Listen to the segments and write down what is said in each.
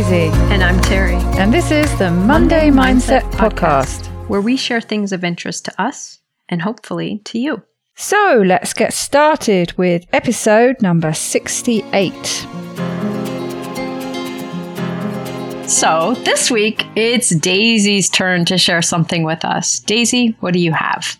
Daisy. And I'm Terry. And this is the Monday, Mindset, Podcast, where we share things of interest to us and hopefully to you. So let's get started with episode number 68. So this week, it's Daisy's turn to share something with us. Daisy, what do you have?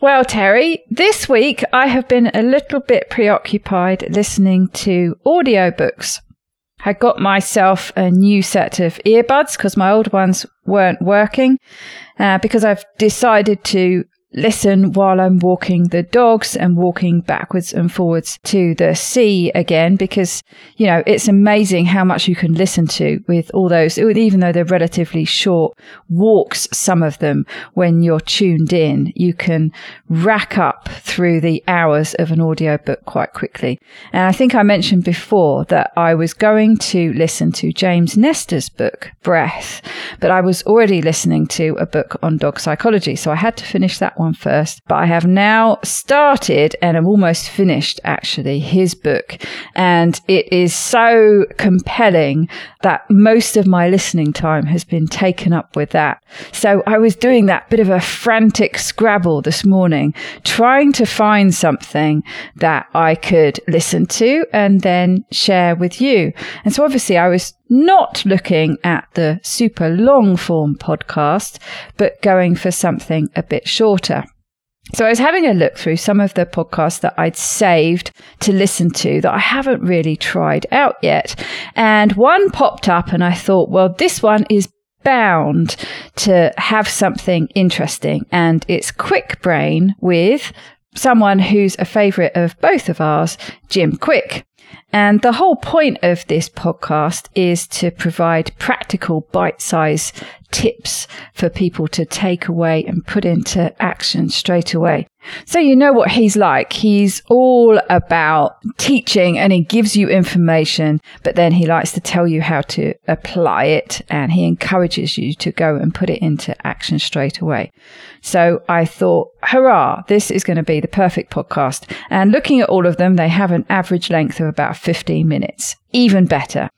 Well, Terry, this week I have been a little bit preoccupied listening to audiobooks. I got myself a new set of earbuds because my old ones weren't working uh, because I've decided to listen while I'm walking the dogs and walking backwards and forwards to the sea again because, you know, it's amazing how much you can listen to with all those, even though they're relatively short walks, some of them when you're tuned in, you can rack up through the hours of an audiobook quite quickly. And I think I mentioned before that I was going to listen to James Nestor's book, Breath, but I was already listening to a book on dog psychology. So I had to finish that one first, but I have now started and I'm almost finished actually his book. And it is so compelling that most of my listening time has been taken up with that. So I was doing that bit of a frantic scrabble this morning, trying to find something that I could listen to and then share with you. And so obviously I was not looking at the super long form podcast, but going for something a bit shorter. So I was having a look through some of the podcasts that I'd saved to listen to that I haven't really tried out yet. And one popped up and I thought, well, this one is bound to have something interesting. And it's Kwik Brain with someone who's a favorite of both of ours, Jim Kwik. And the whole point of this podcast is to provide practical bite size tips for people to take away and put into action straight away. So you know what he's like. He's all about teaching and he gives you information, but then he likes to tell you how to apply it and he encourages you to go and put it into action straight away. So I thought, hurrah, this is going to be the perfect podcast. And looking at all of them, they have an average length of about 15 minutes. Even better.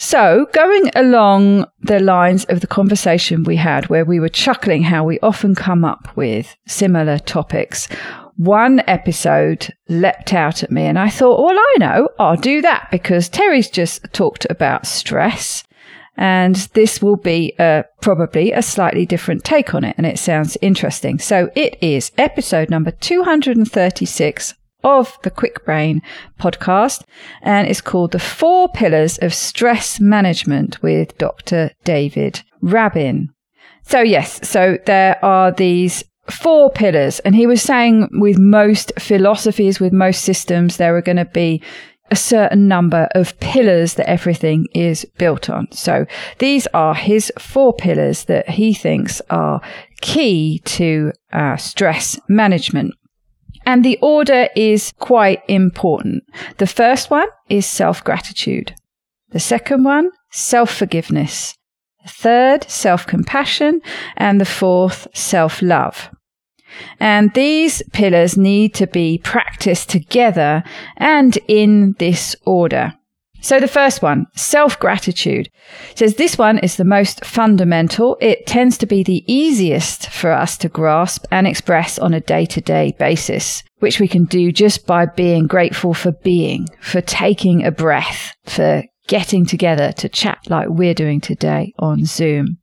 So, going along the lines of the conversation we had, where we were chuckling how we often come up with similar topics, one episode leapt out at me, and I thought, well, I know, I'll do that because Terry's just talked about stress. And this will be a, probably a slightly different take on it, and it sounds interesting. So it is episode number 236 of the Kwik Brain podcast, and it's called The Four Pillars of Stress Management with Dr. David Rabin. So, yes, so there are these four pillars, and he was saying with most philosophies, with most systems, there are going to be a certain number of pillars that everything is built on. So these are his four pillars that he thinks are key to uh, stress management. And the order is quite important. The first one is self gratitude. The second one, self forgiveness. The third, self compassion. And the fourth, self love. And these pillars need to be practiced together and in this order. So the first one, self-gratitude, says this one is the most fundamental. It tends to be the easiest for us to grasp and express on a day-to-day basis, which we can do just by being grateful for being, for taking a breath, for getting together to chat like we're doing today on Zoom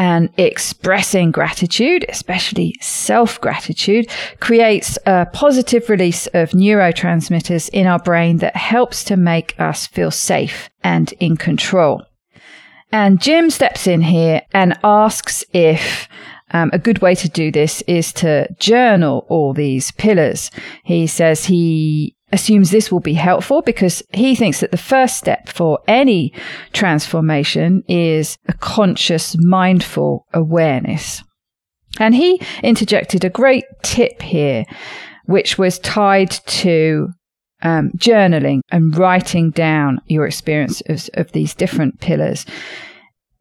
and expressing gratitude, especially self gratitude, creates a positive release of neurotransmitters in our brain that helps to make us feel safe and in control. And Jim steps in here and asks if um, a good way to do this is to journal all these pillars. He says he assumes this will be helpful because he thinks that the first step for any transformation is a conscious, mindful awareness. And he interjected a great tip here, which was tied to um, journaling and writing down your experience of, of these different pillars.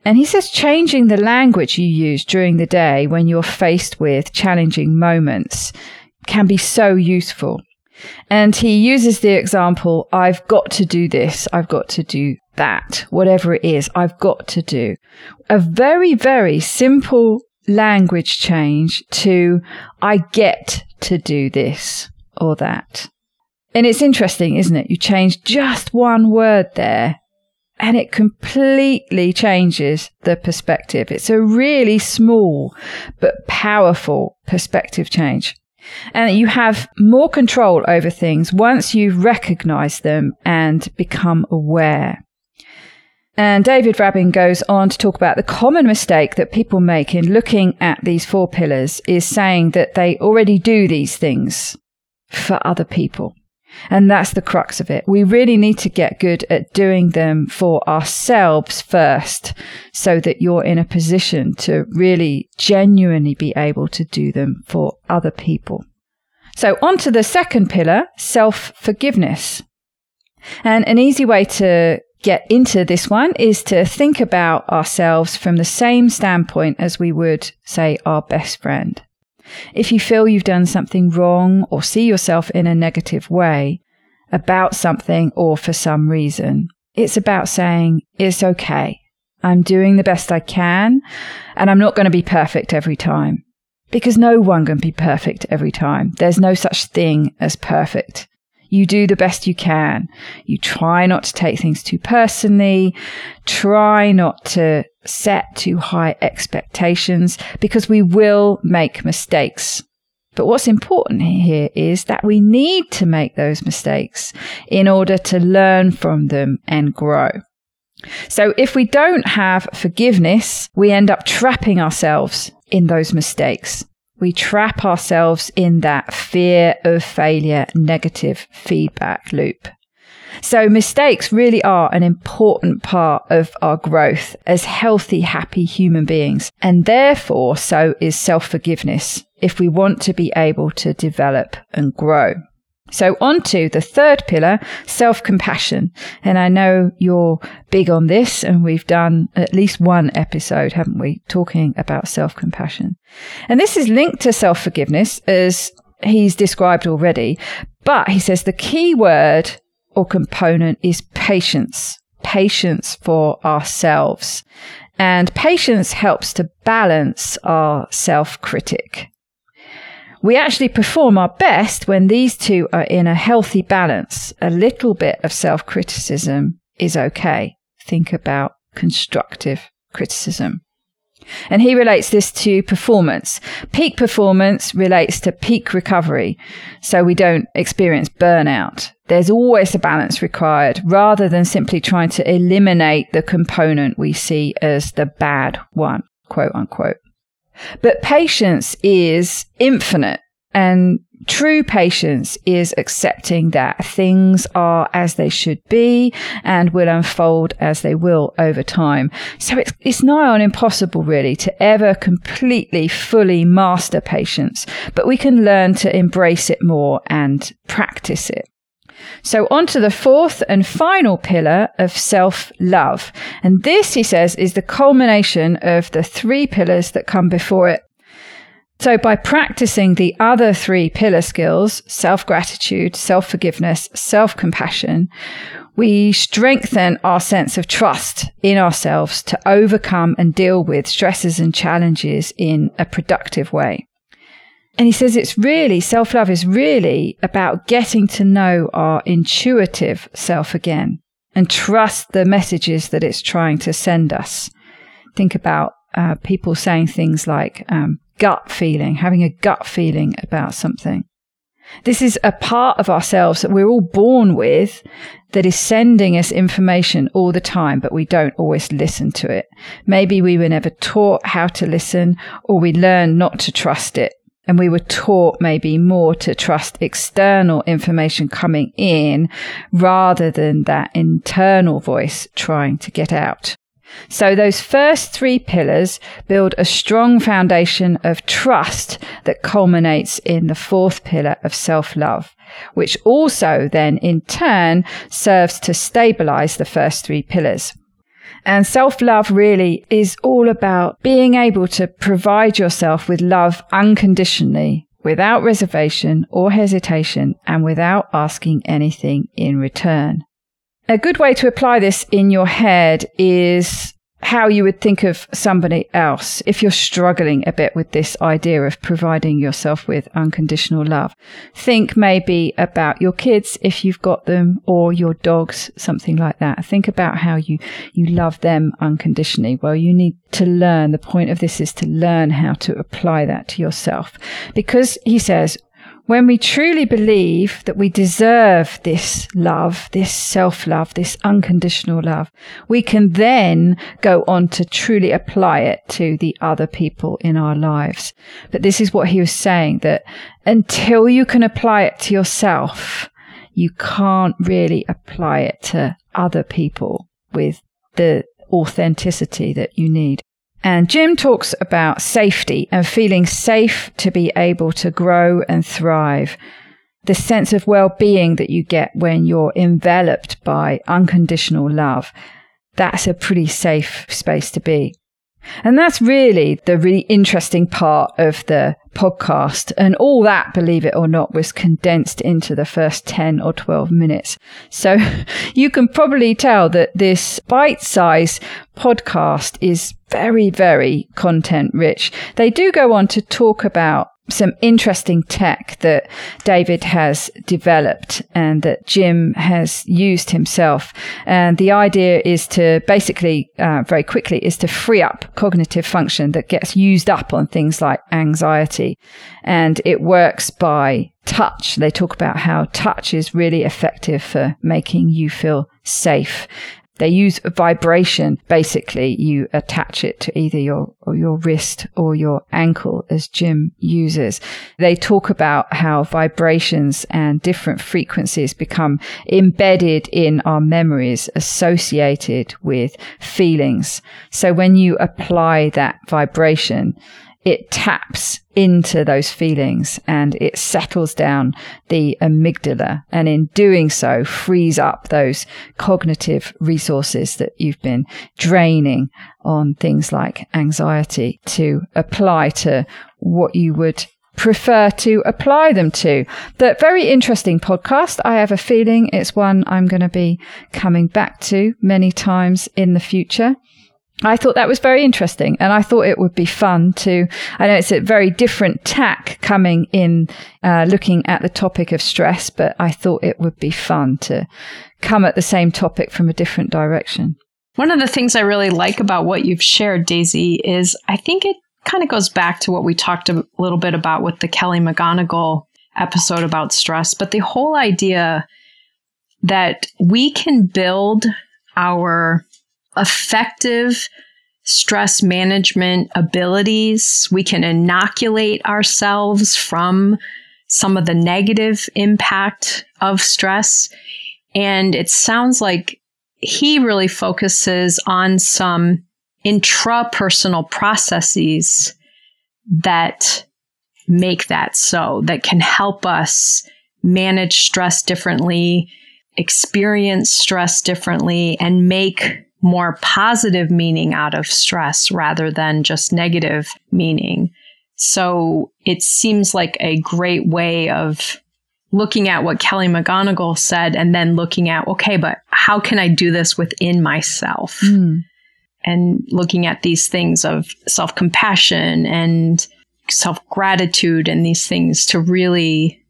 And he says changing the language you use during the day when you're faced with challenging moments can be so useful. And he uses the example, I've got to do this, I've got to do that, whatever it is I've got to do. A very, very simple language change to I get to do this or that. And it's interesting, isn't it? You change just one word there and it completely changes the perspective. It's a really small but powerful perspective change. And you have more control over things once you've recognized them and become aware. And David Rabin goes on to talk about the common mistake that people make in looking at these four pillars is saying that they already do these things for other people. And that's the crux of it. We really need to get good at doing them for ourselves first so that you're in a position to really genuinely be able to do them for other people. So on to the second pillar, self forgiveness. And an easy way to get into this one is to think about ourselves from the same standpoint as we would say our best friend. If you feel you've done something wrong or see yourself in a negative way about something or for some reason, it's about saying, it's okay. I'm doing the best I can and I'm not going to be perfect every time because no one can be perfect every time. There's no such thing as perfect. You do the best you can. You try not to take things too personally. Try not to set too high expectations because we will make mistakes. But what's important here is that we need to make those mistakes in order to learn from them and grow. So if we don't have forgiveness, we end up trapping ourselves in those mistakes we trap ourselves in that fear of failure negative feedback loop. So mistakes really are an important part of our growth as healthy, happy human beings. And therefore, so is self forgiveness if we want to be able to develop and grow. So on to the third pillar, self-compassion. And I know you're big on this and we've done at least one episode, haven't we, talking about self-compassion. And this is linked to self-forgiveness as he's described already. But he says the key word or component is patience, patience for ourselves. And patience helps to balance our self-critic. We actually perform our best when these two are in a healthy balance. A little bit of self criticism is okay. Think about constructive criticism. And he relates this to performance. Peak performance relates to peak recovery. So we don't experience burnout. There's always a balance required rather than simply trying to eliminate the component we see as the bad one, quote unquote. But patience is infinite and true patience is accepting that things are as they should be and will unfold as they will over time. So it's, it's nigh on impossible really to ever completely, fully master patience, but we can learn to embrace it more and practice it. So on to the fourth and final pillar of self-love. And this, he says, is the culmination of the three pillars that come before it. So by practicing the other three pillar skills, self-gratitude, self-forgiveness, self-compassion, we strengthen our sense of trust in ourselves to overcome and deal with stresses and challenges in a productive way. And he says it's really, self love is really about getting to know our intuitive self again and trust the messages that it's trying to send us. Think about uh, people saying things like um, gut feeling, having a gut feeling about something. This is a part of ourselves that we're all born with that is sending us information all the time, but we don't always listen to it. Maybe we were never taught how to listen or we learn not to trust it and we were taught maybe more to trust external information coming in rather than that internal voice trying to get out. So those first three pillars build a strong foundation of trust that culminates in the fourth pillar of self-love, which also then in turn serves to stabilize the first three pillars. And self love really is all about being able to provide yourself with love unconditionally, without reservation or hesitation, and without asking anything in return. a good way to apply this in your head is how you would think of somebody else if you're struggling a bit with this idea of providing yourself with unconditional love. Think maybe about your kids if you've got them or your dogs, something like that. Think about how you, you love them unconditionally. Well, you need to learn. The point of this is to learn how to apply that to yourself because he says when we truly believe that we deserve this love, this self love, this unconditional love, we can then go on to truly apply it to the other people in our lives. But this is what he was saying that until you can apply it to yourself, you can't really apply it to other people with the authenticity that you need. And Jim talks about safety and feeling safe to be able to grow and thrive. The sense of well being that you get when you're enveloped by unconditional love. That's a pretty safe space to be. And that's really the really interesting part of the podcast. And all that, believe it or not, was condensed into the first 10 or 12 minutes. So you can probably tell that this bite size podcast is very, very content rich. They do go on to talk about some interesting tech that David has developed and that Jim has used himself. And the idea is to basically, uh, very quickly, is to free up cognitive function that gets used up on things like anxiety. And it works by touch. They talk about how touch is really effective for making you feel safe they use vibration. Basically, you attach it to either your your wrist or your ankle, as Jim uses. They talk about how vibrations and different frequencies become embedded in our memories associated with feelings. So when you apply that vibration, it taps into those feelings and it settles down the amygdala. And in doing so, frees up those cognitive resources that you've been draining on things like anxiety to apply to what you would prefer to apply them to. The very interesting podcast. I have a feeling it's one I'm going to be coming back to many times in the future. I thought that was very interesting and I thought it would be fun to, I know it's a very different tack coming in, uh, looking at the topic of stress, but I thought it would be fun to come at the same topic from a different direction. One of the things I really like about what you've shared, Daisy, is I think it kind of goes back to what we talked a little bit about with the Kelly McGonigal episode about stress, but the whole idea that we can build our effective stress management abilities. We can inoculate ourselves from some of the negative impact of stress. And it sounds like he really focuses on some intrapersonal processes that make that so, that can help us manage stress differently, experience stress differently, and make more positive meaning out of stress rather than just negative meaning. So it seems like a great way of looking at what Kelly McGonigal said and then looking at, okay, but how can I do this within myself? Mm. And looking at these things of self compassion and self gratitude and these things to really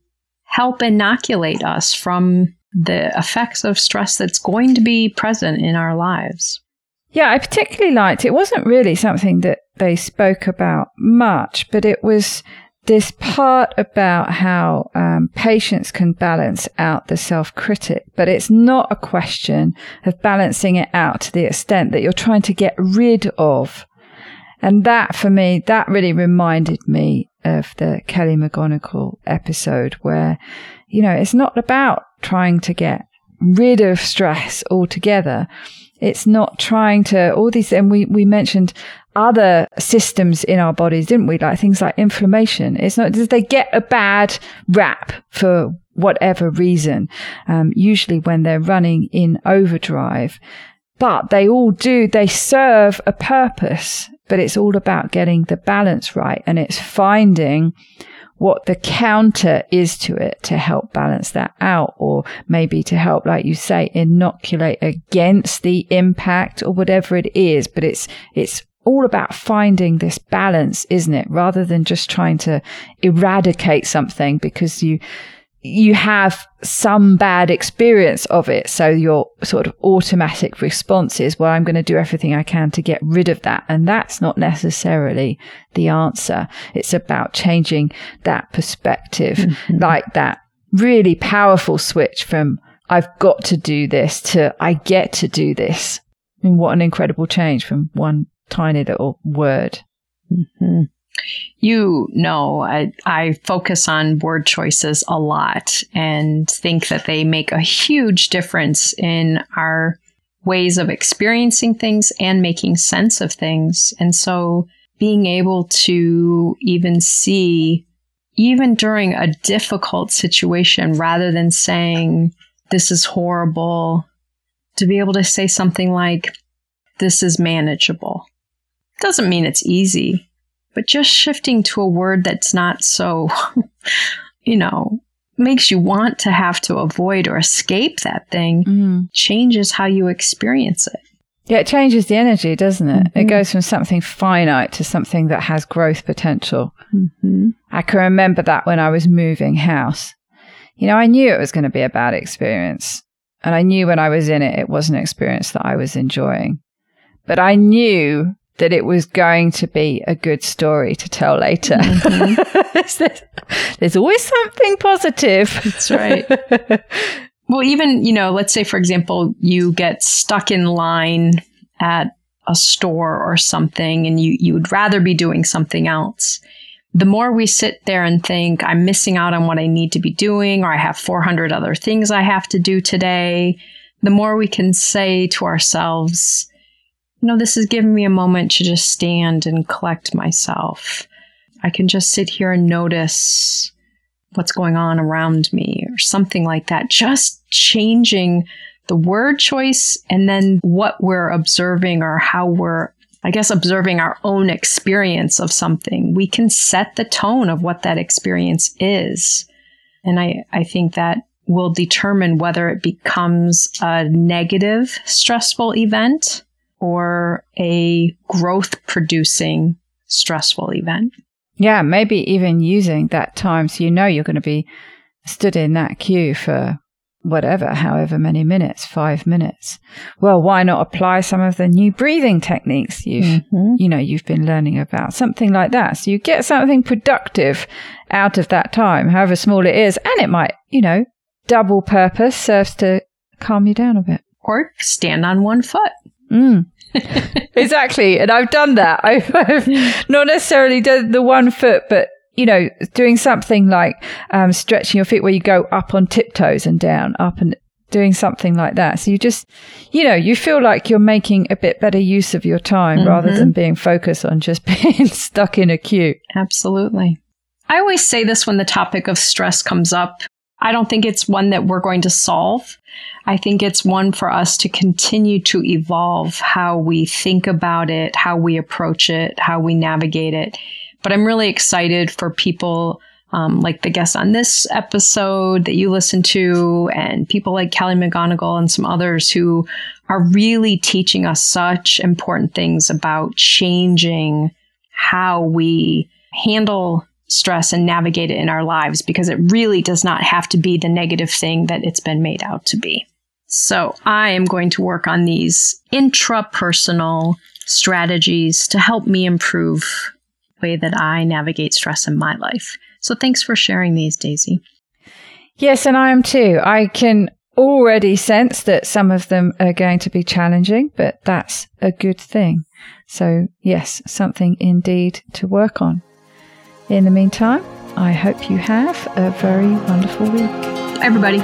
help inoculate us from the effects of stress that's going to be present in our lives. Yeah, I particularly liked it. wasn't really something that they spoke about much, but it was this part about how um, patience can balance out the self critic, but it's not a question of balancing it out to the extent that you're trying to get rid of. And that for me, that really reminded me of the Kelly McGonigal episode where, you know, it's not about trying to get rid of stress altogether. It's not trying to, all these, and we, we mentioned other systems in our bodies, didn't we? Like things like inflammation. It's not, they get a bad rap for whatever reason, um, usually when they're running in overdrive. But they all do, they serve a purpose, but it's all about getting the balance right. And it's finding what the counter is to it to help balance that out or maybe to help, like you say, inoculate against the impact or whatever it is. But it's, it's all about finding this balance, isn't it? Rather than just trying to eradicate something because you, you have some bad experience of it. So your sort of automatic response is, well, I'm going to do everything I can to get rid of that. And that's not necessarily the answer. It's about changing that perspective, mm-hmm. like that really powerful switch from I've got to do this to I get to do this. I mean, what an incredible change from one tiny little word. Mm-hmm. You know, I, I focus on word choices a lot and think that they make a huge difference in our ways of experiencing things and making sense of things. And so being able to even see, even during a difficult situation, rather than saying, this is horrible, to be able to say something like, this is manageable. Doesn't mean it's easy, but just shifting to a word that's not so, you know, makes you want to have to avoid or escape that thing mm. changes how you experience it. Yeah, it changes the energy, doesn't it? Mm-hmm. It goes from something finite to something that has growth potential. Mm-hmm. I can remember that when I was moving house. You know, I knew it was going to be a bad experience. And I knew when I was in it, it was an experience that I was enjoying. But I knew that it was going to be a good story to tell later. Mm-hmm. there's, there's always something positive. That's right. well, even, you know, let's say, for example, you get stuck in line at a store or something and you, you would rather be doing something else. The more we sit there and think, I'm missing out on what I need to be doing, or I have 400 other things I have to do today, the more we can say to ourselves, you know, this has given me a moment to just stand and collect myself. I can just sit here and notice what's going on around me or something like that. Just changing the word choice and then what we're observing or how we're, I guess, observing our own experience of something. We can set the tone of what that experience is. And I, I think that will determine whether it becomes a negative, stressful event or a growth producing stressful event. Yeah, maybe even using that time so you know you're going to be stood in that queue for whatever, however many minutes, five minutes. Well, why not apply some of the new breathing techniques you've, mm-hmm. you know, you've been learning about, something like that. So you get something productive out of that time, however small it is. And it might, you know, double purpose serves to calm you down a bit. Or stand on one foot. Mm. exactly. And I've done that. I've, I've, not necessarily done the one foot, but you know, doing something like um, stretching your feet where you go up on tiptoes and down, up and doing something like that. So you just, you know, you feel like you're making a bit better use of your time mm-hmm. rather than being focused on just being stuck in a queue. Absolutely. I always say this when the topic of stress comes up. I don't think it's one that we're going to solve. I think it's one for us to continue to evolve how we think about it, how we approach it, how we navigate it. But I'm really excited for people um, like the guests on this episode that you listen to, and people like Kelly McGonigal and some others who are really teaching us such important things about changing how we handle stress and navigate it in our lives because it really does not have to be the negative thing that it's been made out to be. So I am going to work on these intrapersonal strategies to help me improve the way that I navigate stress in my life. So thanks for sharing these, Daisy. Yes, and I am too. I can already sense that some of them are going to be challenging, but that's a good thing. So yes, something indeed to work on. In the meantime, I hope you have a very wonderful week. everybody.